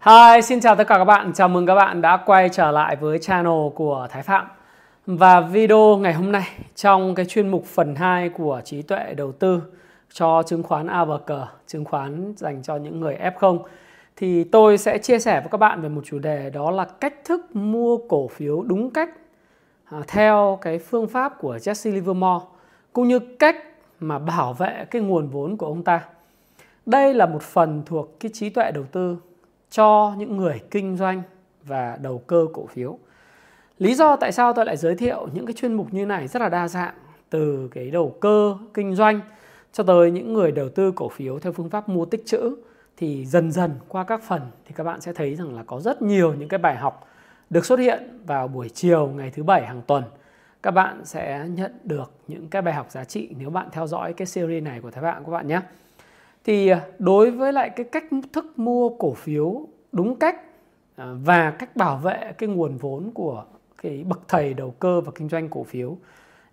Hi, xin chào tất cả các bạn. Chào mừng các bạn đã quay trở lại với channel của Thái Phạm. Và video ngày hôm nay trong cái chuyên mục phần 2 của trí tuệ đầu tư cho chứng khoán ABG, chứng khoán dành cho những người F0 thì tôi sẽ chia sẻ với các bạn về một chủ đề đó là cách thức mua cổ phiếu đúng cách à, theo cái phương pháp của Jesse Livermore cũng như cách mà bảo vệ cái nguồn vốn của ông ta. Đây là một phần thuộc cái trí tuệ đầu tư cho những người kinh doanh và đầu cơ cổ phiếu. Lý do tại sao tôi lại giới thiệu những cái chuyên mục như này rất là đa dạng, từ cái đầu cơ kinh doanh cho tới những người đầu tư cổ phiếu theo phương pháp mua tích trữ thì dần dần qua các phần thì các bạn sẽ thấy rằng là có rất nhiều những cái bài học được xuất hiện vào buổi chiều ngày thứ bảy hàng tuần. Các bạn sẽ nhận được những cái bài học giá trị nếu bạn theo dõi cái series này của Thái bạn các bạn nhé thì à, đối với lại cái cách thức mua cổ phiếu đúng cách à, và cách bảo vệ cái nguồn vốn của cái bậc thầy đầu cơ và kinh doanh cổ phiếu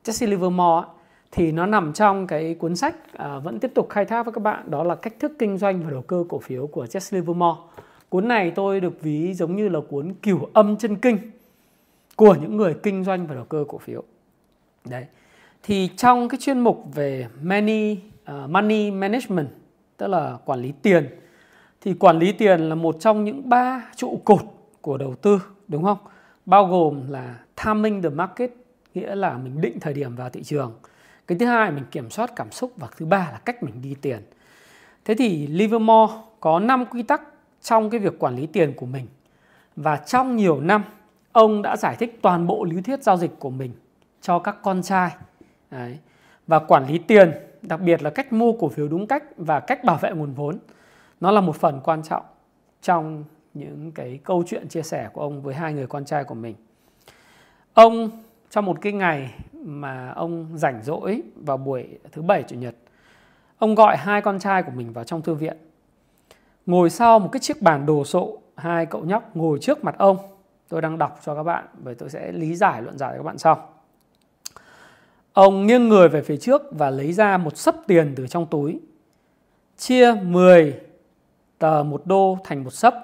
Jesse Livermore thì nó nằm trong cái cuốn sách à, vẫn tiếp tục khai thác với các bạn đó là cách thức kinh doanh và đầu cơ cổ phiếu của Jesse Livermore. Cuốn này tôi được ví giống như là cuốn cửu âm chân kinh của những người kinh doanh và đầu cơ cổ phiếu. Đấy. Thì trong cái chuyên mục về money uh, money management tức là quản lý tiền. Thì quản lý tiền là một trong những ba trụ cột của đầu tư, đúng không? Bao gồm là timing the market, nghĩa là mình định thời điểm vào thị trường. Cái thứ hai, mình kiểm soát cảm xúc. Và thứ ba là cách mình đi tiền. Thế thì Livermore có 5 quy tắc trong cái việc quản lý tiền của mình. Và trong nhiều năm, ông đã giải thích toàn bộ lý thuyết giao dịch của mình cho các con trai. Đấy. và quản lý tiền đặc biệt là cách mua cổ phiếu đúng cách và cách bảo vệ nguồn vốn. Nó là một phần quan trọng trong những cái câu chuyện chia sẻ của ông với hai người con trai của mình. Ông, trong một cái ngày mà ông rảnh rỗi vào buổi thứ bảy chủ nhật, ông gọi hai con trai của mình vào trong thư viện. Ngồi sau một cái chiếc bàn đồ sộ, hai cậu nhóc ngồi trước mặt ông. Tôi đang đọc cho các bạn bởi tôi sẽ lý giải, luận giải cho các bạn sau. Ông nghiêng người về phía trước và lấy ra một sấp tiền từ trong túi. Chia 10 tờ một đô thành một sấp.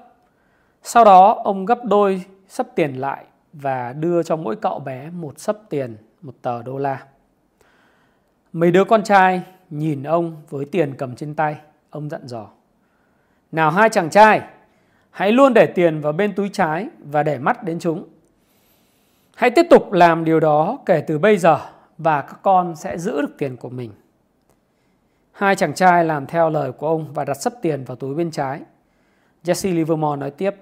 Sau đó ông gấp đôi sấp tiền lại và đưa cho mỗi cậu bé một sấp tiền, một tờ đô la. Mấy đứa con trai nhìn ông với tiền cầm trên tay, ông dặn dò. Nào hai chàng trai, hãy luôn để tiền vào bên túi trái và để mắt đến chúng. Hãy tiếp tục làm điều đó kể từ bây giờ và các con sẽ giữ được tiền của mình. Hai chàng trai làm theo lời của ông và đặt sấp tiền vào túi bên trái. Jesse Livermore nói tiếp,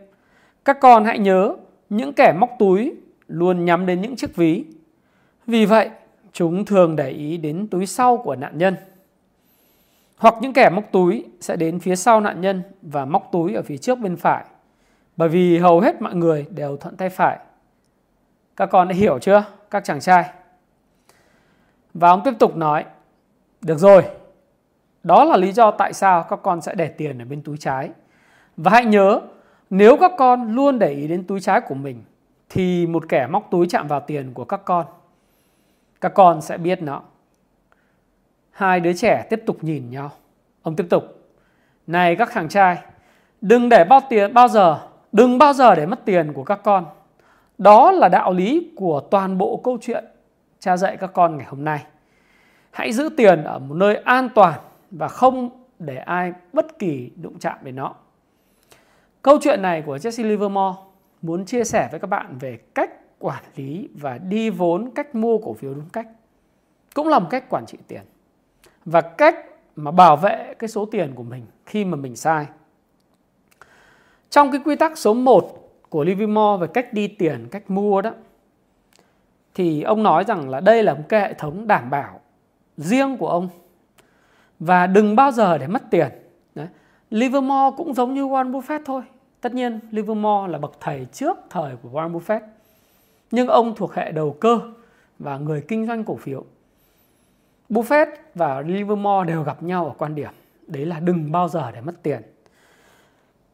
các con hãy nhớ những kẻ móc túi luôn nhắm đến những chiếc ví. Vì vậy, chúng thường để ý đến túi sau của nạn nhân. Hoặc những kẻ móc túi sẽ đến phía sau nạn nhân và móc túi ở phía trước bên phải. Bởi vì hầu hết mọi người đều thuận tay phải. Các con đã hiểu chưa, các chàng trai? Và ông tiếp tục nói, được rồi, đó là lý do tại sao các con sẽ để tiền ở bên túi trái. Và hãy nhớ, nếu các con luôn để ý đến túi trái của mình, thì một kẻ móc túi chạm vào tiền của các con. Các con sẽ biết nó. Hai đứa trẻ tiếp tục nhìn nhau. Ông tiếp tục. Này các chàng trai, đừng để bao tiền bao giờ, đừng bao giờ để mất tiền của các con. Đó là đạo lý của toàn bộ câu chuyện cha dạy các con ngày hôm nay. Hãy giữ tiền ở một nơi an toàn và không để ai bất kỳ đụng chạm đến nó. Câu chuyện này của Jesse Livermore muốn chia sẻ với các bạn về cách quản lý và đi vốn, cách mua cổ phiếu đúng cách. Cũng là một cách quản trị tiền. Và cách mà bảo vệ cái số tiền của mình khi mà mình sai. Trong cái quy tắc số 1 của Livermore về cách đi tiền, cách mua đó thì ông nói rằng là đây là một cái hệ thống đảm bảo riêng của ông và đừng bao giờ để mất tiền. Đấy. Livermore cũng giống như Warren Buffett thôi. Tất nhiên, Livermore là bậc thầy trước thời của Warren Buffett. Nhưng ông thuộc hệ đầu cơ và người kinh doanh cổ phiếu. Buffett và Livermore đều gặp nhau ở quan điểm, đấy là đừng bao giờ để mất tiền.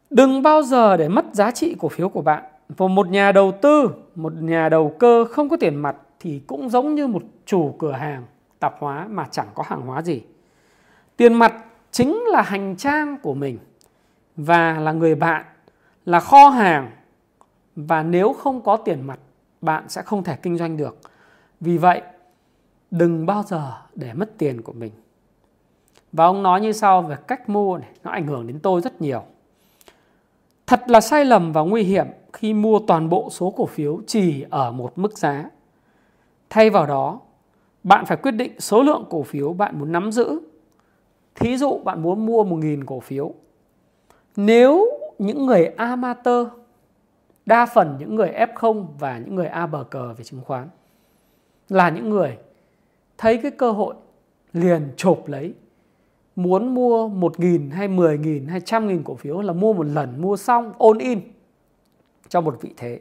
Đừng bao giờ để mất giá trị cổ phiếu của bạn và một nhà đầu tư, một nhà đầu cơ không có tiền mặt thì cũng giống như một chủ cửa hàng tạp hóa mà chẳng có hàng hóa gì. Tiền mặt chính là hành trang của mình và là người bạn, là kho hàng và nếu không có tiền mặt bạn sẽ không thể kinh doanh được. Vì vậy, đừng bao giờ để mất tiền của mình. Và ông nói như sau về cách mua này, nó ảnh hưởng đến tôi rất nhiều. Thật là sai lầm và nguy hiểm khi mua toàn bộ số cổ phiếu chỉ ở một mức giá. Thay vào đó, bạn phải quyết định số lượng cổ phiếu bạn muốn nắm giữ. Thí dụ bạn muốn mua 1.000 cổ phiếu. Nếu những người amateur, đa phần những người F0 và những người A bờ cờ về chứng khoán là những người thấy cái cơ hội liền chộp lấy muốn mua 1.000 hay 10.000 hay 100.000 cổ phiếu là mua một lần mua xong all in cho một vị thế.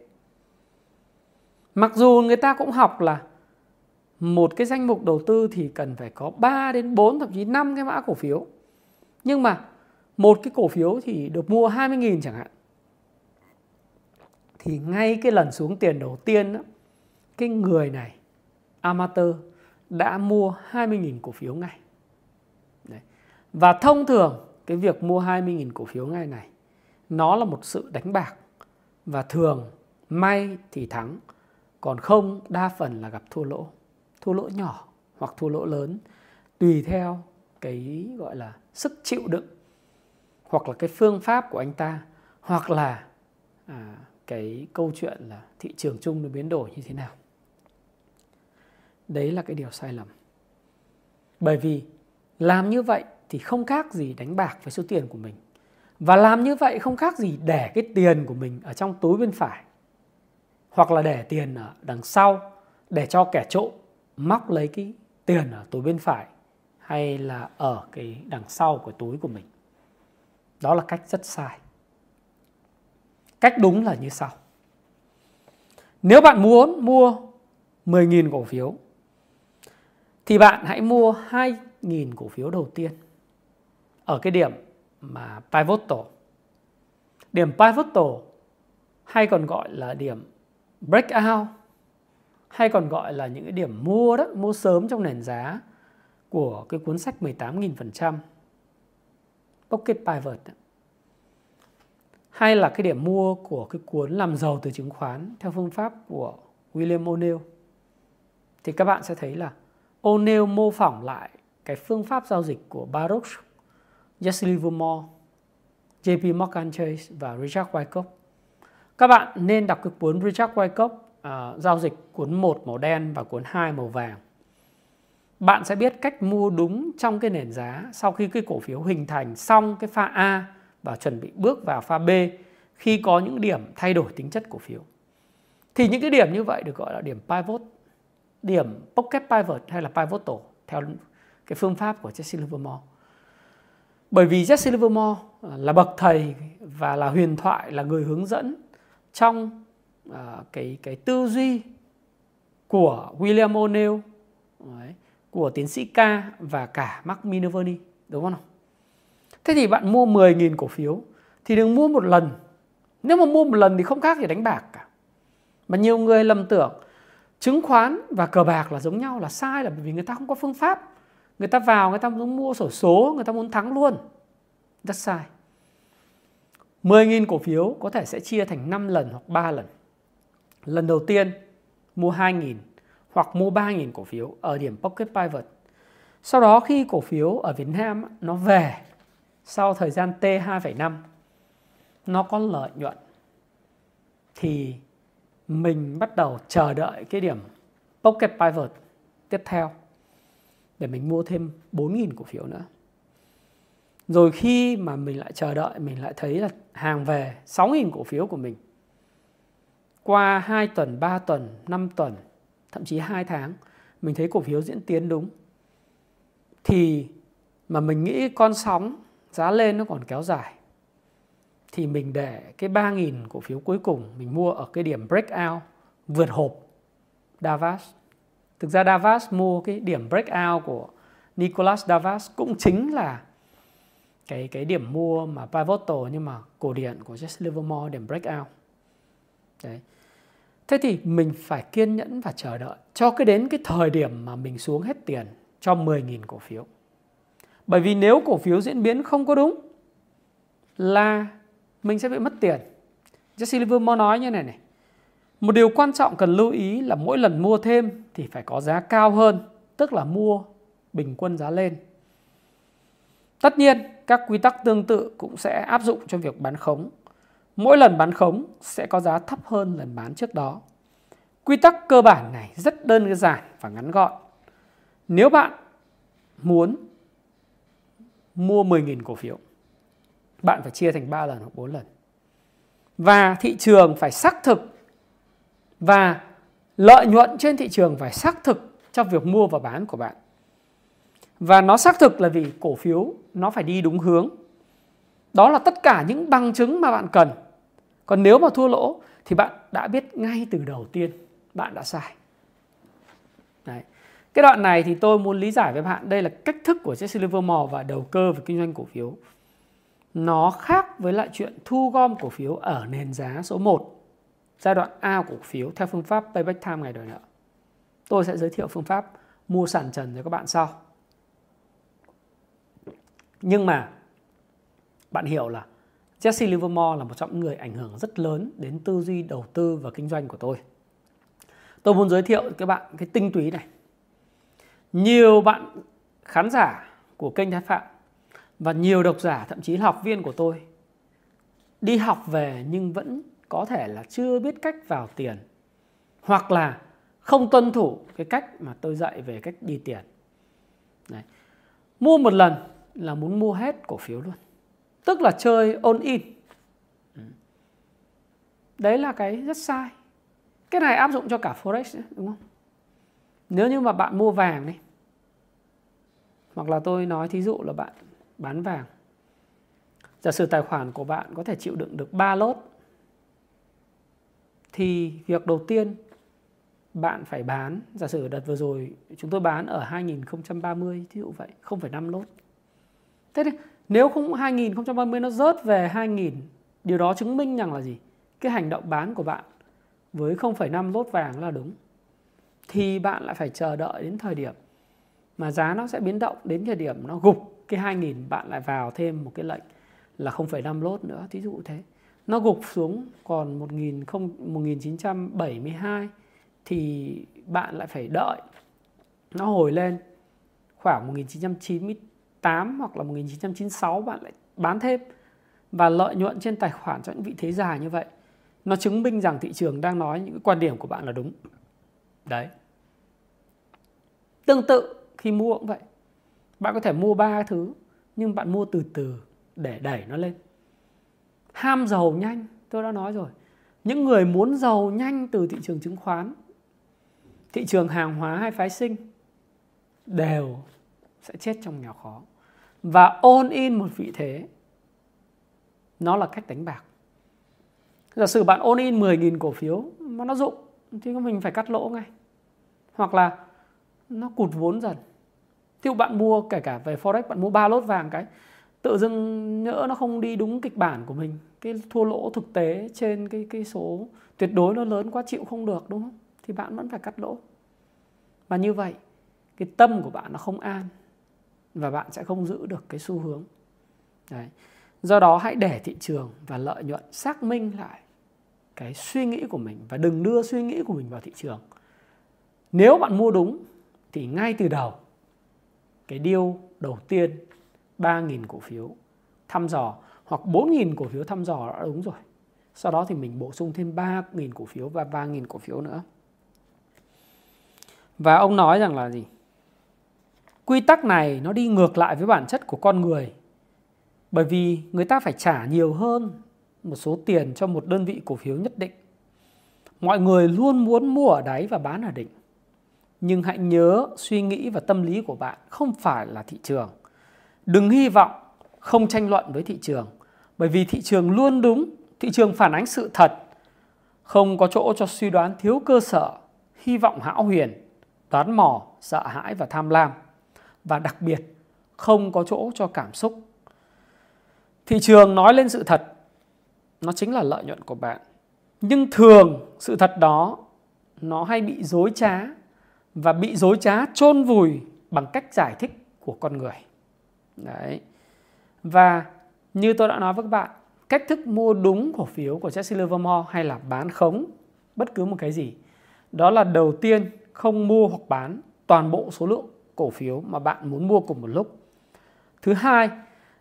Mặc dù người ta cũng học là một cái danh mục đầu tư thì cần phải có 3 đến 4 thậm chí 5 cái mã cổ phiếu. Nhưng mà một cái cổ phiếu thì được mua 20.000 chẳng hạn. Thì ngay cái lần xuống tiền đầu tiên đó, cái người này amateur đã mua 20.000 cổ phiếu ngay. Đấy. Và thông thường cái việc mua 20.000 cổ phiếu ngay này nó là một sự đánh bạc và thường may thì thắng còn không đa phần là gặp thua lỗ. Thua lỗ nhỏ hoặc thua lỗ lớn tùy theo cái gọi là sức chịu đựng hoặc là cái phương pháp của anh ta hoặc là à, cái câu chuyện là thị trường chung nó biến đổi như thế nào. Đấy là cái điều sai lầm. Bởi vì làm như vậy thì không khác gì đánh bạc với số tiền của mình và làm như vậy không khác gì để cái tiền của mình ở trong túi bên phải, hoặc là để tiền ở đằng sau, để cho kẻ trộm móc lấy cái tiền ở túi bên phải, hay là ở cái đằng sau của túi của mình. Đó là cách rất sai. Cách đúng là như sau. Nếu bạn muốn mua 10.000 cổ phiếu, thì bạn hãy mua 2.000 cổ phiếu đầu tiên ở cái điểm mà pivotal. Điểm pivotal hay còn gọi là điểm breakout hay còn gọi là những cái điểm mua đó, mua sớm trong nền giá của cái cuốn sách 18.000% Pocket Pivot hay là cái điểm mua của cái cuốn làm giàu từ chứng khoán theo phương pháp của William O'Neill. Thì các bạn sẽ thấy là O'Neill mô phỏng lại cái phương pháp giao dịch của Baruch, Jesse Livermore, JP Morgan Chase và Richard Wyckoff. Các bạn nên đọc cái cuốn Richard Wyckoff uh, giao dịch cuốn 1 màu đen và cuốn 2 màu vàng. Bạn sẽ biết cách mua đúng trong cái nền giá sau khi cái cổ phiếu hình thành xong cái pha A và chuẩn bị bước vào pha B khi có những điểm thay đổi tính chất cổ phiếu. Thì những cái điểm như vậy được gọi là điểm pivot, điểm pocket pivot hay là pivotal theo cái phương pháp của Jesse Livermore. Bởi vì Jesse Livermore à, là bậc thầy và là huyền thoại là người hướng dẫn trong uh, cái cái tư duy của William O'Neill đấy, của tiến sĩ K và cả Mark Minervini đúng không nào? Thế thì bạn mua 10.000 cổ phiếu thì đừng mua một lần. Nếu mà mua một lần thì không khác gì đánh bạc cả. Mà nhiều người lầm tưởng chứng khoán và cờ bạc là giống nhau là sai là bởi vì người ta không có phương pháp. Người ta vào người ta muốn mua sổ số, người ta muốn thắng luôn. Rất sai. 10.000 cổ phiếu có thể sẽ chia thành 5 lần hoặc 3 lần lần đầu tiên mua 2.000 hoặc mua 3.000 cổ phiếu ở điểm Pocket Pivot. Sau đó khi cổ phiếu ở Việt Nam nó về sau thời gian T 2,5 nó có lợi nhuận thì mình bắt đầu chờ đợi cái điểm Pocket Pivot tiếp theo để mình mua thêm 4.000 cổ phiếu nữa. Rồi khi mà mình lại chờ đợi mình lại thấy là hàng về 6.000 cổ phiếu của mình qua 2 tuần, 3 tuần, 5 tuần, thậm chí 2 tháng, mình thấy cổ phiếu diễn tiến đúng. Thì mà mình nghĩ con sóng giá lên nó còn kéo dài. Thì mình để cái 3.000 cổ phiếu cuối cùng mình mua ở cái điểm breakout vượt hộp Davos Thực ra Davas mua cái điểm breakout của Nicholas Davas cũng chính là cái cái điểm mua mà pivotal nhưng mà cổ điển của Jesse Livermore điểm breakout. Đấy. Thế thì mình phải kiên nhẫn và chờ đợi cho cái đến cái thời điểm mà mình xuống hết tiền cho 10.000 cổ phiếu. Bởi vì nếu cổ phiếu diễn biến không có đúng là mình sẽ bị mất tiền. Jesse Livermore nói như này này. Một điều quan trọng cần lưu ý là mỗi lần mua thêm thì phải có giá cao hơn, tức là mua bình quân giá lên. Tất nhiên, các quy tắc tương tự cũng sẽ áp dụng cho việc bán khống. Mỗi lần bán khống sẽ có giá thấp hơn lần bán trước đó. Quy tắc cơ bản này rất đơn giản và ngắn gọn. Nếu bạn muốn mua 10.000 cổ phiếu, bạn phải chia thành 3 lần hoặc 4 lần. Và thị trường phải xác thực và lợi nhuận trên thị trường phải xác thực cho việc mua và bán của bạn. Và nó xác thực là vì cổ phiếu nó phải đi đúng hướng. Đó là tất cả những bằng chứng mà bạn cần. Còn nếu mà thua lỗ thì bạn đã biết ngay từ đầu tiên bạn đã sai. Đấy. Cái đoạn này thì tôi muốn lý giải với bạn đây là cách thức của Jesse Livermore và đầu cơ về kinh doanh cổ phiếu. Nó khác với lại chuyện thu gom cổ phiếu ở nền giá số 1, giai đoạn A của cổ phiếu theo phương pháp Payback Time ngày đòi nợ. Tôi sẽ giới thiệu phương pháp mua sản trần cho các bạn sau. Nhưng mà bạn hiểu là Jesse Livermore là một trong những người ảnh hưởng rất lớn đến tư duy đầu tư và kinh doanh của tôi. Tôi muốn giới thiệu các bạn cái tinh túy này. Nhiều bạn khán giả của kênh Thái Phạm và nhiều độc giả, thậm chí là học viên của tôi đi học về nhưng vẫn có thể là chưa biết cách vào tiền, hoặc là không tuân thủ cái cách mà tôi dạy về cách đi tiền. Đấy. Mua một lần là muốn mua hết cổ phiếu luôn. Tức là chơi all in. Ừ. Đấy là cái rất sai. Cái này áp dụng cho cả Forex đúng không? Nếu như mà bạn mua vàng đi, hoặc là tôi nói thí dụ là bạn bán vàng giả sử tài khoản của bạn có thể chịu đựng được 3 lốt thì việc đầu tiên bạn phải bán giả sử đợt vừa rồi chúng tôi bán ở 2030 ví dụ vậy 0,5 lốt thế thì nếu không 2030 nó rớt về 2000 điều đó chứng minh rằng là gì? Cái hành động bán của bạn với 0,5 lốt vàng là đúng. Thì bạn lại phải chờ đợi đến thời điểm mà giá nó sẽ biến động đến thời điểm nó gục cái 2000 bạn lại vào thêm một cái lệnh là 0,5 lốt nữa thí dụ thế nó gục xuống còn 1000 1972 thì bạn lại phải đợi. Nó hồi lên khoảng 1998 hoặc là 1996 bạn lại bán thêm. Và lợi nhuận trên tài khoản cho những vị thế dài như vậy, nó chứng minh rằng thị trường đang nói những quan điểm của bạn là đúng. Đấy. Tương tự khi mua cũng vậy. Bạn có thể mua ba thứ, nhưng bạn mua từ từ để đẩy nó lên ham giàu nhanh, tôi đã nói rồi. Những người muốn giàu nhanh từ thị trường chứng khoán, thị trường hàng hóa hay phái sinh, đều sẽ chết trong nghèo khó. Và ôn in một vị thế, nó là cách đánh bạc. Giả sử bạn ôn in 10.000 cổ phiếu mà nó dụng thì mình phải cắt lỗ ngay. Hoặc là nó cụt vốn dần. Ví dụ bạn mua, kể cả về forex, bạn mua ba lốt vàng cái tự dưng nhỡ nó không đi đúng kịch bản của mình, cái thua lỗ thực tế trên cái cái số tuyệt đối nó lớn quá chịu không được, đúng không? Thì bạn vẫn phải cắt lỗ. Và như vậy, cái tâm của bạn nó không an và bạn sẽ không giữ được cái xu hướng. Đấy. do đó hãy để thị trường và lợi nhuận xác minh lại cái suy nghĩ của mình và đừng đưa suy nghĩ của mình vào thị trường. Nếu bạn mua đúng thì ngay từ đầu, cái điều đầu tiên 3.000 cổ phiếu thăm dò hoặc 4.000 cổ phiếu thăm dò đã đúng rồi. Sau đó thì mình bổ sung thêm 3.000 cổ phiếu và 3.000 cổ phiếu nữa. Và ông nói rằng là gì? Quy tắc này nó đi ngược lại với bản chất của con người. Bởi vì người ta phải trả nhiều hơn một số tiền cho một đơn vị cổ phiếu nhất định. Mọi người luôn muốn mua ở đáy và bán ở đỉnh, nhưng hãy nhớ suy nghĩ và tâm lý của bạn không phải là thị trường đừng hy vọng không tranh luận với thị trường, bởi vì thị trường luôn đúng, thị trường phản ánh sự thật. Không có chỗ cho suy đoán thiếu cơ sở, hy vọng hão huyền đoán mò, sợ hãi và tham lam. Và đặc biệt, không có chỗ cho cảm xúc. Thị trường nói lên sự thật, nó chính là lợi nhuận của bạn. Nhưng thường, sự thật đó, nó hay bị dối trá và bị dối trá chôn vùi bằng cách giải thích của con người. Đấy. Và như tôi đã nói với các bạn, cách thức mua đúng cổ phiếu của Jesse Livermore hay là bán khống bất cứ một cái gì đó là đầu tiên không mua hoặc bán toàn bộ số lượng cổ phiếu mà bạn muốn mua cùng một lúc. Thứ hai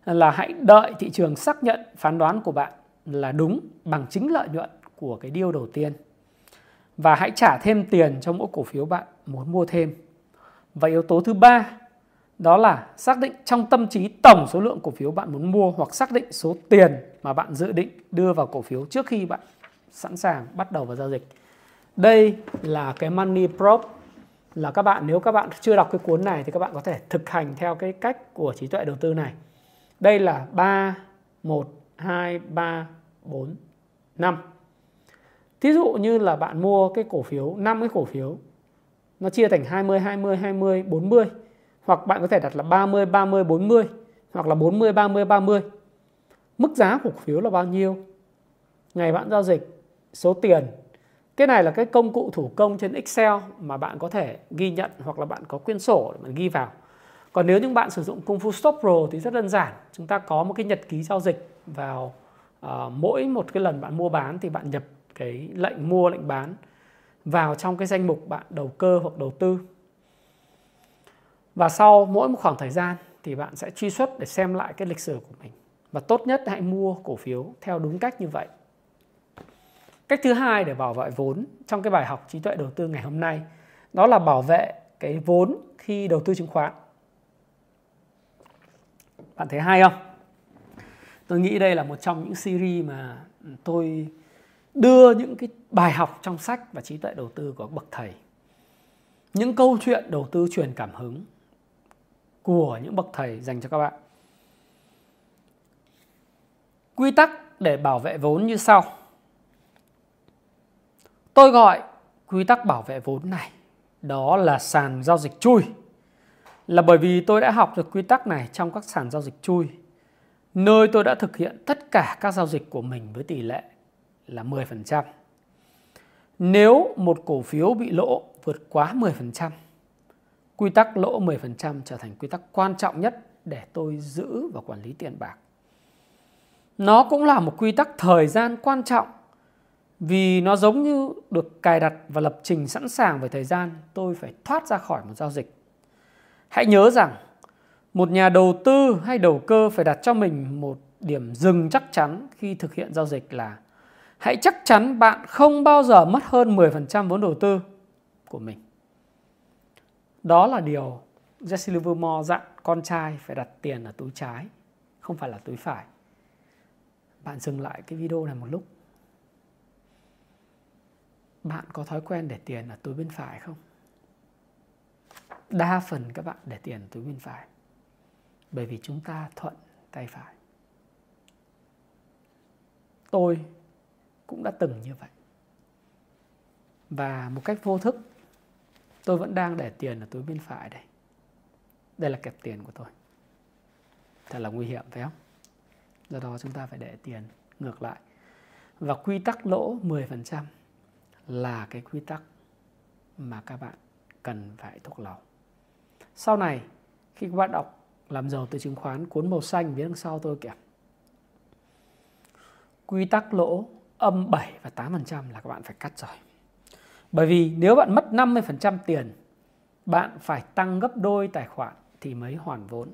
là hãy đợi thị trường xác nhận phán đoán của bạn là đúng bằng chính lợi nhuận của cái điều đầu tiên. Và hãy trả thêm tiền cho mỗi cổ phiếu bạn muốn mua thêm. Và yếu tố thứ ba đó là xác định trong tâm trí tổng số lượng cổ phiếu bạn muốn mua hoặc xác định số tiền mà bạn dự định đưa vào cổ phiếu trước khi bạn sẵn sàng bắt đầu vào giao dịch. Đây là cái money probe là các bạn, nếu các bạn chưa đọc cái cuốn này thì các bạn có thể thực hành theo cái cách của trí tuệ đầu tư này. Đây là 3 1 2 3 4 5. Thí dụ như là bạn mua cái cổ phiếu 5 cái cổ phiếu, nó chia thành 20 20 20 40 hoặc bạn có thể đặt là 30 30 40 hoặc là 40 30 30. Mức giá cổ phiếu là bao nhiêu? Ngày bạn giao dịch, số tiền. Cái này là cái công cụ thủ công trên Excel mà bạn có thể ghi nhận hoặc là bạn có quyển sổ để bạn ghi vào. Còn nếu những bạn sử dụng Kung Fu Stop Pro thì rất đơn giản. Chúng ta có một cái nhật ký giao dịch vào uh, mỗi một cái lần bạn mua bán thì bạn nhập cái lệnh mua lệnh bán vào trong cái danh mục bạn đầu cơ hoặc đầu tư và sau mỗi một khoảng thời gian thì bạn sẽ truy xuất để xem lại cái lịch sử của mình. Và tốt nhất hãy mua cổ phiếu theo đúng cách như vậy. Cách thứ hai để bảo vệ vốn trong cái bài học trí tuệ đầu tư ngày hôm nay, đó là bảo vệ cái vốn khi đầu tư chứng khoán. Bạn thấy hay không? Tôi nghĩ đây là một trong những series mà tôi đưa những cái bài học trong sách và trí tuệ đầu tư của bậc thầy. Những câu chuyện đầu tư truyền cảm hứng của những bậc thầy dành cho các bạn. Quy tắc để bảo vệ vốn như sau. Tôi gọi quy tắc bảo vệ vốn này đó là sàn giao dịch chui. Là bởi vì tôi đã học được quy tắc này trong các sàn giao dịch chui nơi tôi đã thực hiện tất cả các giao dịch của mình với tỷ lệ là 10%. Nếu một cổ phiếu bị lỗ vượt quá 10%, quy tắc lỗ 10% trở thành quy tắc quan trọng nhất để tôi giữ và quản lý tiền bạc. Nó cũng là một quy tắc thời gian quan trọng vì nó giống như được cài đặt và lập trình sẵn sàng về thời gian, tôi phải thoát ra khỏi một giao dịch. Hãy nhớ rằng, một nhà đầu tư hay đầu cơ phải đặt cho mình một điểm dừng chắc chắn khi thực hiện giao dịch là hãy chắc chắn bạn không bao giờ mất hơn 10% vốn đầu tư của mình. Đó là điều Jesse Livermore dặn con trai phải đặt tiền ở túi trái, không phải là túi phải. Bạn dừng lại cái video này một lúc. Bạn có thói quen để tiền ở túi bên phải không? Đa phần các bạn để tiền ở túi bên phải. Bởi vì chúng ta thuận tay phải. Tôi cũng đã từng như vậy. Và một cách vô thức tôi vẫn đang để tiền ở túi bên phải đây. Đây là kẹp tiền của tôi. Thật là nguy hiểm phải không? Do đó chúng ta phải để tiền ngược lại. Và quy tắc lỗ 10% là cái quy tắc mà các bạn cần phải thuộc lòng. Sau này, khi các bạn đọc làm giàu từ chứng khoán, cuốn màu xanh phía đằng sau tôi kìa. Quy tắc lỗ âm 7 và 8% là các bạn phải cắt rồi. Bởi vì nếu bạn mất 50% tiền, bạn phải tăng gấp đôi tài khoản thì mới hoàn vốn.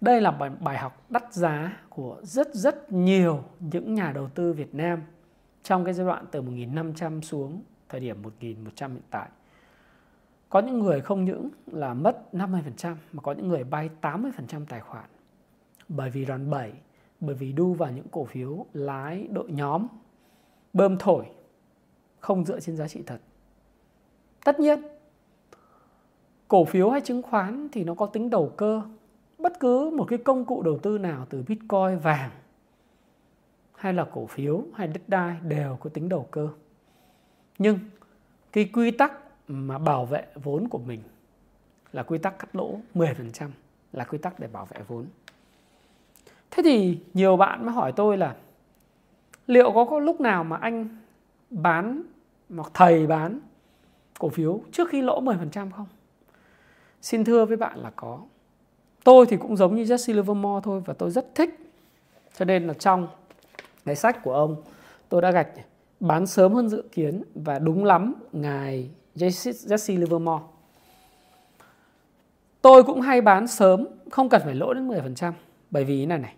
Đây là bài học đắt giá của rất rất nhiều những nhà đầu tư Việt Nam trong cái giai đoạn từ 1.500 xuống thời điểm 1.100 hiện tại. Có những người không những là mất 50% mà có những người bay 80% tài khoản. Bởi vì đòn bẩy, bởi vì đu vào những cổ phiếu lái đội nhóm, bơm thổi không dựa trên giá trị thật. Tất nhiên, cổ phiếu hay chứng khoán thì nó có tính đầu cơ. Bất cứ một cái công cụ đầu tư nào từ Bitcoin, vàng hay là cổ phiếu hay đất đai đều có tính đầu cơ. Nhưng cái quy tắc mà bảo vệ vốn của mình là quy tắc cắt lỗ 10% là quy tắc để bảo vệ vốn. Thế thì nhiều bạn mới hỏi tôi là liệu có, có lúc nào mà anh bán hoặc thầy bán cổ phiếu trước khi lỗ 10% không? Xin thưa với bạn là có. Tôi thì cũng giống như Jesse Livermore thôi và tôi rất thích. Cho nên là trong cái sách của ông tôi đã gạch bán sớm hơn dự kiến và đúng lắm ngài Jesse Livermore. Tôi cũng hay bán sớm, không cần phải lỗ đến 10%. Bởi vì này này,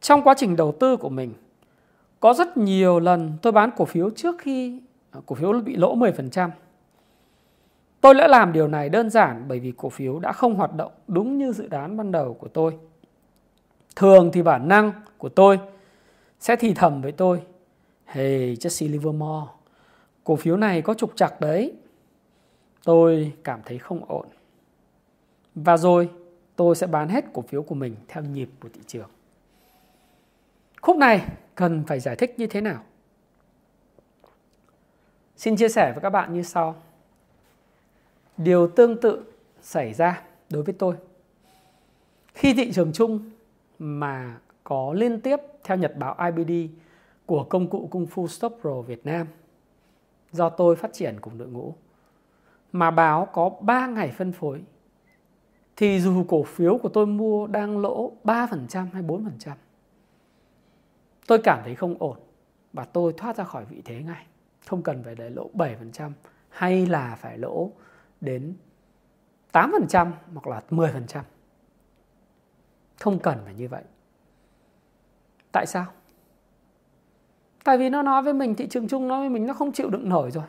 trong quá trình đầu tư của mình, có rất nhiều lần tôi bán cổ phiếu trước khi à, cổ phiếu bị lỗ 10%. Tôi đã làm điều này đơn giản bởi vì cổ phiếu đã không hoạt động đúng như dự đoán ban đầu của tôi. Thường thì bản năng của tôi sẽ thì thầm với tôi Hey Jesse Livermore, cổ phiếu này có trục trặc đấy. Tôi cảm thấy không ổn. Và rồi tôi sẽ bán hết cổ phiếu của mình theo nhịp của thị trường. Khúc này cần phải giải thích như thế nào? Xin chia sẻ với các bạn như sau. Điều tương tự xảy ra đối với tôi. Khi thị trường chung mà có liên tiếp theo nhật báo IBD của công cụ Kung Fu Stop Pro Việt Nam do tôi phát triển cùng đội ngũ, mà báo có 3 ngày phân phối, thì dù cổ phiếu của tôi mua đang lỗ 3% hay 4% tôi cảm thấy không ổn và tôi thoát ra khỏi vị thế ngay không cần phải để lỗ 7% hay là phải lỗ đến 8% hoặc là 10%. Không cần phải như vậy. Tại sao? Tại vì nó nói với mình, thị trường chung nói với mình nó không chịu đựng nổi rồi.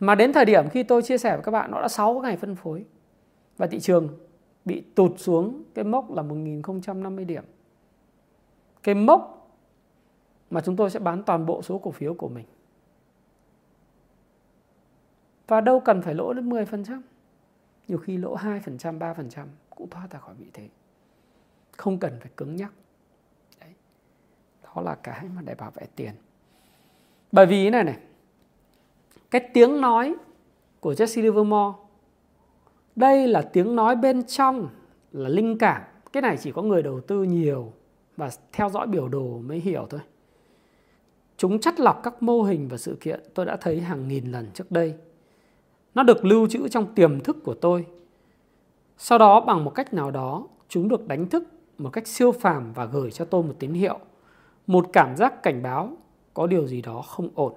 Mà đến thời điểm khi tôi chia sẻ với các bạn nó đã 6 ngày phân phối và thị trường bị tụt xuống cái mốc là 1050 điểm. Cái mốc mà chúng tôi sẽ bán toàn bộ số cổ phiếu của mình. Và đâu cần phải lỗ đến 10%. Nhiều khi lỗ 2%, 3% cũng thoát ra khỏi vị thế. Không cần phải cứng nhắc đó là cái mà để bảo vệ tiền bởi vì này này cái tiếng nói của Jesse Livermore đây là tiếng nói bên trong là linh cảm cái này chỉ có người đầu tư nhiều và theo dõi biểu đồ mới hiểu thôi chúng chắt lọc các mô hình và sự kiện tôi đã thấy hàng nghìn lần trước đây nó được lưu trữ trong tiềm thức của tôi sau đó bằng một cách nào đó chúng được đánh thức một cách siêu phàm và gửi cho tôi một tín hiệu một cảm giác cảnh báo có điều gì đó không ổn.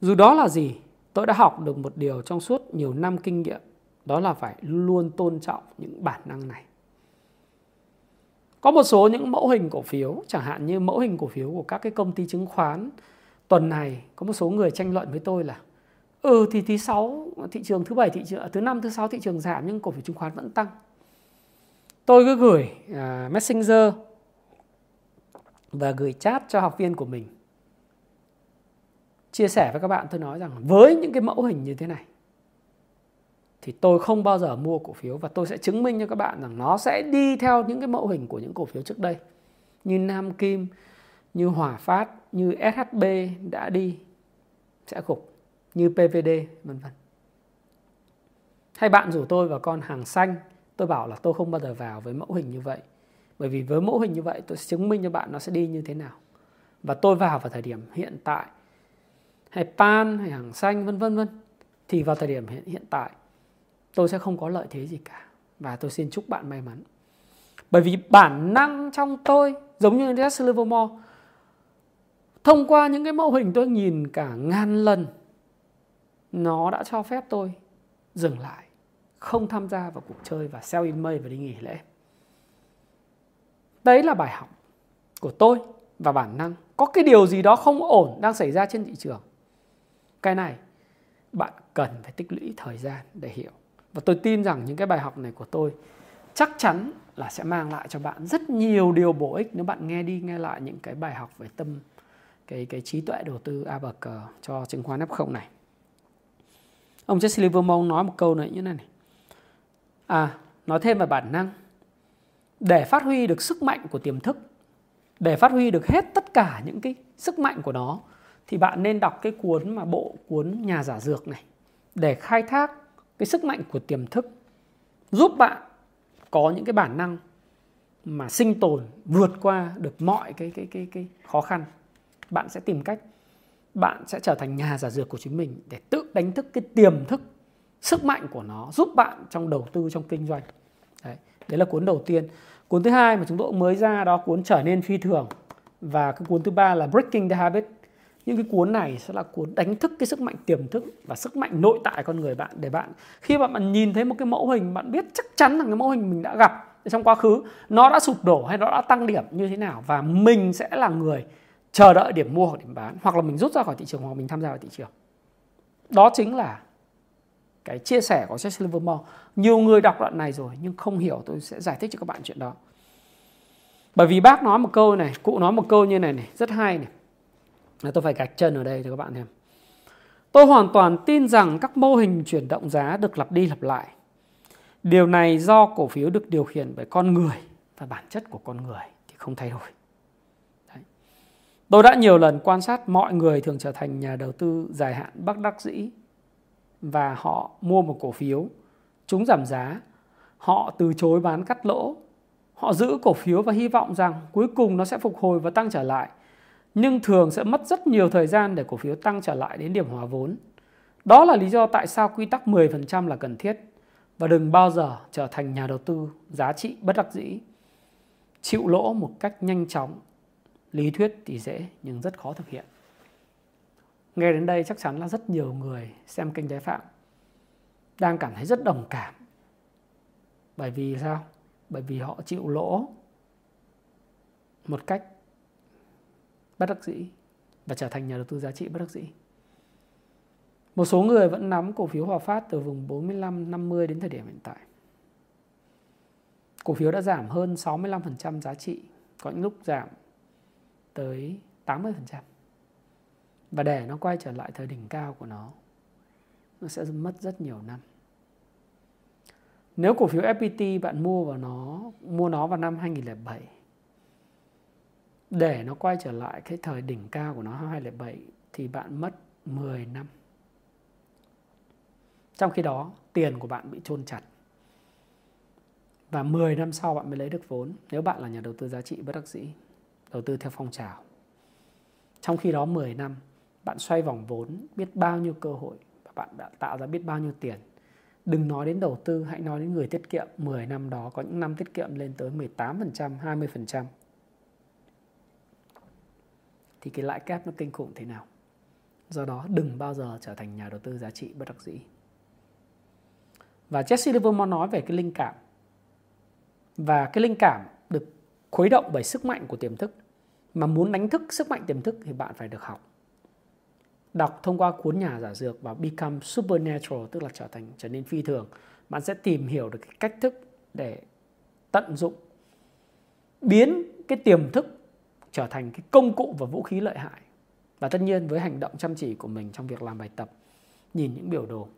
Dù đó là gì, tôi đã học được một điều trong suốt nhiều năm kinh nghiệm, đó là phải luôn tôn trọng những bản năng này. Có một số những mẫu hình cổ phiếu, chẳng hạn như mẫu hình cổ phiếu của các cái công ty chứng khoán, tuần này có một số người tranh luận với tôi là ừ thì thứ sáu thị trường thứ bảy thị trường à, thứ năm thứ sáu thị trường giảm nhưng cổ phiếu chứng khoán vẫn tăng. Tôi cứ gửi uh, messenger và gửi chat cho học viên của mình chia sẻ với các bạn tôi nói rằng với những cái mẫu hình như thế này thì tôi không bao giờ mua cổ phiếu và tôi sẽ chứng minh cho các bạn rằng nó sẽ đi theo những cái mẫu hình của những cổ phiếu trước đây. Như Nam Kim, như Hòa Phát, như SHB đã đi sẽ gục như PVD vân vân. Hay bạn rủ tôi vào con hàng xanh, tôi bảo là tôi không bao giờ vào với mẫu hình như vậy. Bởi vì với mẫu hình như vậy tôi sẽ chứng minh cho bạn nó sẽ đi như thế nào. Và tôi vào vào thời điểm hiện tại. Hay pan hay hàng xanh vân vân vân. Thì vào thời điểm hiện, hiện tại tôi sẽ không có lợi thế gì cả và tôi xin chúc bạn may mắn bởi vì bản năng trong tôi, giống như Jesse Livermore, thông qua những cái mẫu hình tôi nhìn cả ngàn lần, nó đã cho phép tôi dừng lại, không tham gia vào cuộc chơi và sell in May và đi nghỉ lễ Đấy là bài học của tôi và bản năng. Có cái điều gì đó không ổn đang xảy ra trên thị trường. Cái này bạn cần phải tích lũy thời gian để hiểu. Và tôi tin rằng những cái bài học này của tôi chắc chắn là sẽ mang lại cho bạn rất nhiều điều bổ ích nếu bạn nghe đi nghe lại những cái bài học về tâm cái cái trí tuệ đầu tư A bậc cho chứng khoán F0 này. Ông Jesse Livermore nói một câu này như này này. À, nói thêm về bản năng để phát huy được sức mạnh của tiềm thức để phát huy được hết tất cả những cái sức mạnh của nó thì bạn nên đọc cái cuốn mà bộ cuốn nhà giả dược này để khai thác cái sức mạnh của tiềm thức giúp bạn có những cái bản năng mà sinh tồn vượt qua được mọi cái cái cái cái khó khăn. Bạn sẽ tìm cách, bạn sẽ trở thành nhà giả dược của chính mình để tự đánh thức cái tiềm thức, sức mạnh của nó, giúp bạn trong đầu tư, trong kinh doanh. Đấy đấy là cuốn đầu tiên. Cuốn thứ hai mà chúng tôi mới ra đó, cuốn trở nên phi thường. Và cái cuốn thứ ba là Breaking the Habit những cái cuốn này sẽ là cuốn đánh thức cái sức mạnh tiềm thức và sức mạnh nội tại con người bạn. Để bạn, khi mà bạn nhìn thấy một cái mẫu hình, bạn biết chắc chắn là cái mẫu hình mình đã gặp trong quá khứ, nó đã sụp đổ hay nó đã tăng điểm như thế nào và mình sẽ là người chờ đợi điểm mua hoặc điểm bán, hoặc là mình rút ra khỏi thị trường hoặc mình tham gia vào thị trường. Đó chính là cái chia sẻ của Jesse Livermore. Nhiều người đọc đoạn này rồi nhưng không hiểu, tôi sẽ giải thích cho các bạn chuyện đó. Bởi vì bác nói một câu này, cụ nói một câu như này này, rất hay này tôi phải gạch chân ở đây cho các bạn xem. Tôi hoàn toàn tin rằng các mô hình chuyển động giá được lặp đi lặp lại. Điều này do cổ phiếu được điều khiển bởi con người và bản chất của con người thì không thay đổi. Đấy. tôi đã nhiều lần quan sát mọi người thường trở thành nhà đầu tư dài hạn bắc đắc dĩ và họ mua một cổ phiếu, chúng giảm giá, họ từ chối bán cắt lỗ, họ giữ cổ phiếu và hy vọng rằng cuối cùng nó sẽ phục hồi và tăng trở lại nhưng thường sẽ mất rất nhiều thời gian để cổ phiếu tăng trở lại đến điểm hòa vốn. Đó là lý do tại sao quy tắc 10% là cần thiết và đừng bao giờ trở thành nhà đầu tư giá trị bất đắc dĩ. Chịu lỗ một cách nhanh chóng. Lý thuyết thì dễ nhưng rất khó thực hiện. Nghe đến đây chắc chắn là rất nhiều người xem kênh trái Phạm đang cảm thấy rất đồng cảm. Bởi vì sao? Bởi vì họ chịu lỗ một cách bất đắc dĩ và trở thành nhà đầu tư giá trị bất đắc dĩ. Một số người vẫn nắm cổ phiếu Hòa Phát từ vùng 45 50 đến thời điểm hiện tại. Cổ phiếu đã giảm hơn 65% giá trị, có những lúc giảm tới 80%. Và để nó quay trở lại thời đỉnh cao của nó, nó sẽ mất rất nhiều năm. Nếu cổ phiếu FPT bạn mua vào nó mua nó vào năm 2007 để nó quay trở lại cái thời đỉnh cao của nó 2007 thì bạn mất 10 năm. Trong khi đó, tiền của bạn bị chôn chặt. Và 10 năm sau bạn mới lấy được vốn nếu bạn là nhà đầu tư giá trị bất đắc dĩ, đầu tư theo phong trào. Trong khi đó 10 năm, bạn xoay vòng vốn biết bao nhiêu cơ hội và bạn đã tạo ra biết bao nhiêu tiền. Đừng nói đến đầu tư, hãy nói đến người tiết kiệm. 10 năm đó có những năm tiết kiệm lên tới 18%, 20% thì cái lãi kép nó kinh khủng thế nào. Do đó, đừng bao giờ trở thành nhà đầu tư giá trị bất đắc dĩ. Và Jesse Livermore nói về cái linh cảm. Và cái linh cảm được khuấy động bởi sức mạnh của tiềm thức. Mà muốn đánh thức sức mạnh tiềm thức thì bạn phải được học. Đọc thông qua cuốn nhà giả dược và Become Supernatural, tức là trở thành, trở nên phi thường. Bạn sẽ tìm hiểu được cái cách thức để tận dụng, biến cái tiềm thức trở thành cái công cụ và vũ khí lợi hại. Và tất nhiên với hành động chăm chỉ của mình trong việc làm bài tập, nhìn những biểu đồ.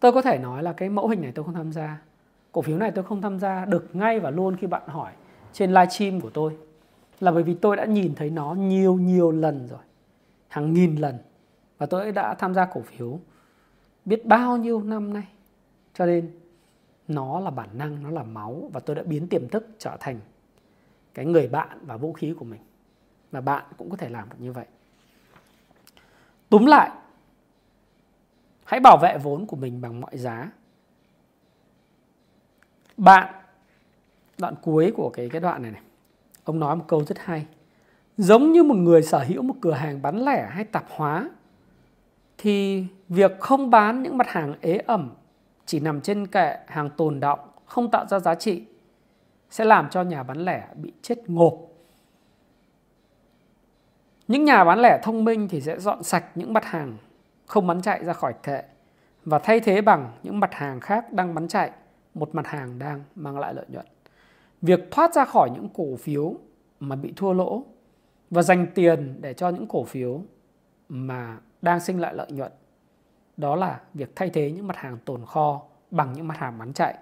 Tôi có thể nói là cái mẫu hình này tôi không tham gia. Cổ phiếu này tôi không tham gia được ngay và luôn khi bạn hỏi trên livestream của tôi. Là bởi vì tôi đã nhìn thấy nó nhiều nhiều lần rồi. Hàng nghìn lần. Và tôi đã tham gia cổ phiếu biết bao nhiêu năm nay. Cho nên nó là bản năng, nó là máu và tôi đã biến tiềm thức trở thành cái người bạn và vũ khí của mình. Và bạn cũng có thể làm được như vậy. Túm lại, hãy bảo vệ vốn của mình bằng mọi giá. Bạn, đoạn cuối của cái cái đoạn này này. Ông nói một câu rất hay. Giống như một người sở hữu một cửa hàng bán lẻ hay tạp hóa, thì việc không bán những mặt hàng ế ẩm chỉ nằm trên kệ hàng tồn động không tạo ra giá trị sẽ làm cho nhà bán lẻ bị chết ngộp. Những nhà bán lẻ thông minh thì sẽ dọn sạch những mặt hàng không bán chạy ra khỏi kệ và thay thế bằng những mặt hàng khác đang bán chạy, một mặt hàng đang mang lại lợi nhuận. Việc thoát ra khỏi những cổ phiếu mà bị thua lỗ và dành tiền để cho những cổ phiếu mà đang sinh lại lợi nhuận đó là việc thay thế những mặt hàng tồn kho bằng những mặt hàng bán chạy.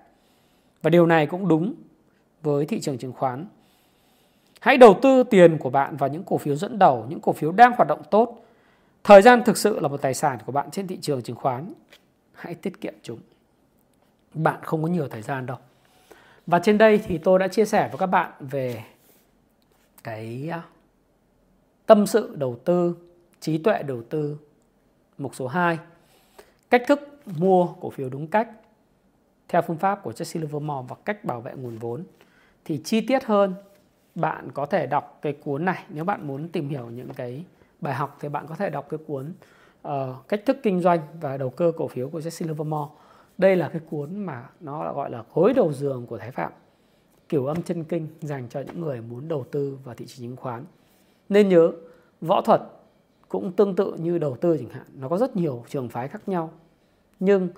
Và điều này cũng đúng với thị trường chứng khoán. Hãy đầu tư tiền của bạn vào những cổ phiếu dẫn đầu, những cổ phiếu đang hoạt động tốt. Thời gian thực sự là một tài sản của bạn trên thị trường chứng khoán. Hãy tiết kiệm chúng. Bạn không có nhiều thời gian đâu. Và trên đây thì tôi đã chia sẻ với các bạn về cái à, tâm sự đầu tư, trí tuệ đầu tư mục số 2. Cách thức mua cổ phiếu đúng cách theo phương pháp của Jesse Livermore và cách bảo vệ nguồn vốn thì chi tiết hơn bạn có thể đọc cái cuốn này. Nếu bạn muốn tìm hiểu những cái bài học thì bạn có thể đọc cái cuốn uh, cách thức kinh doanh và đầu cơ cổ phiếu của Jesse Livermore. Đây là cái cuốn mà nó gọi là gối đầu giường của Thái Phạm. Kiểu âm chân kinh dành cho những người muốn đầu tư vào thị trường chứng khoán. Nên nhớ võ thuật cũng tương tự như đầu tư chẳng hạn. Nó có rất nhiều trường phái khác nhau. Nhưng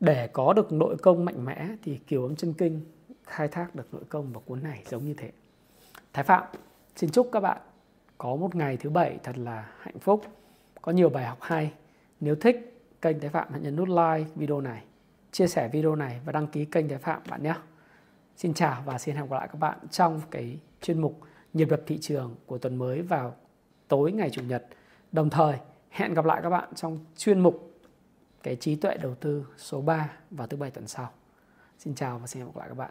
để có được nội công mạnh mẽ thì kiểu âm chân kinh khai thác được nội công vào cuốn này giống như thế. Thái phạm, xin chúc các bạn có một ngày thứ bảy thật là hạnh phúc. Có nhiều bài học hay. Nếu thích, kênh thái phạm hãy nhấn nút like video này, chia sẻ video này và đăng ký kênh thái phạm bạn nhé. Xin chào và xin hẹn gặp lại các bạn trong cái chuyên mục nhịp đập thị trường của tuần mới vào tối ngày chủ nhật. Đồng thời, hẹn gặp lại các bạn trong chuyên mục cái trí tuệ đầu tư số 3 vào thứ bảy tuần sau. Xin chào và xin hẹn gặp lại các bạn.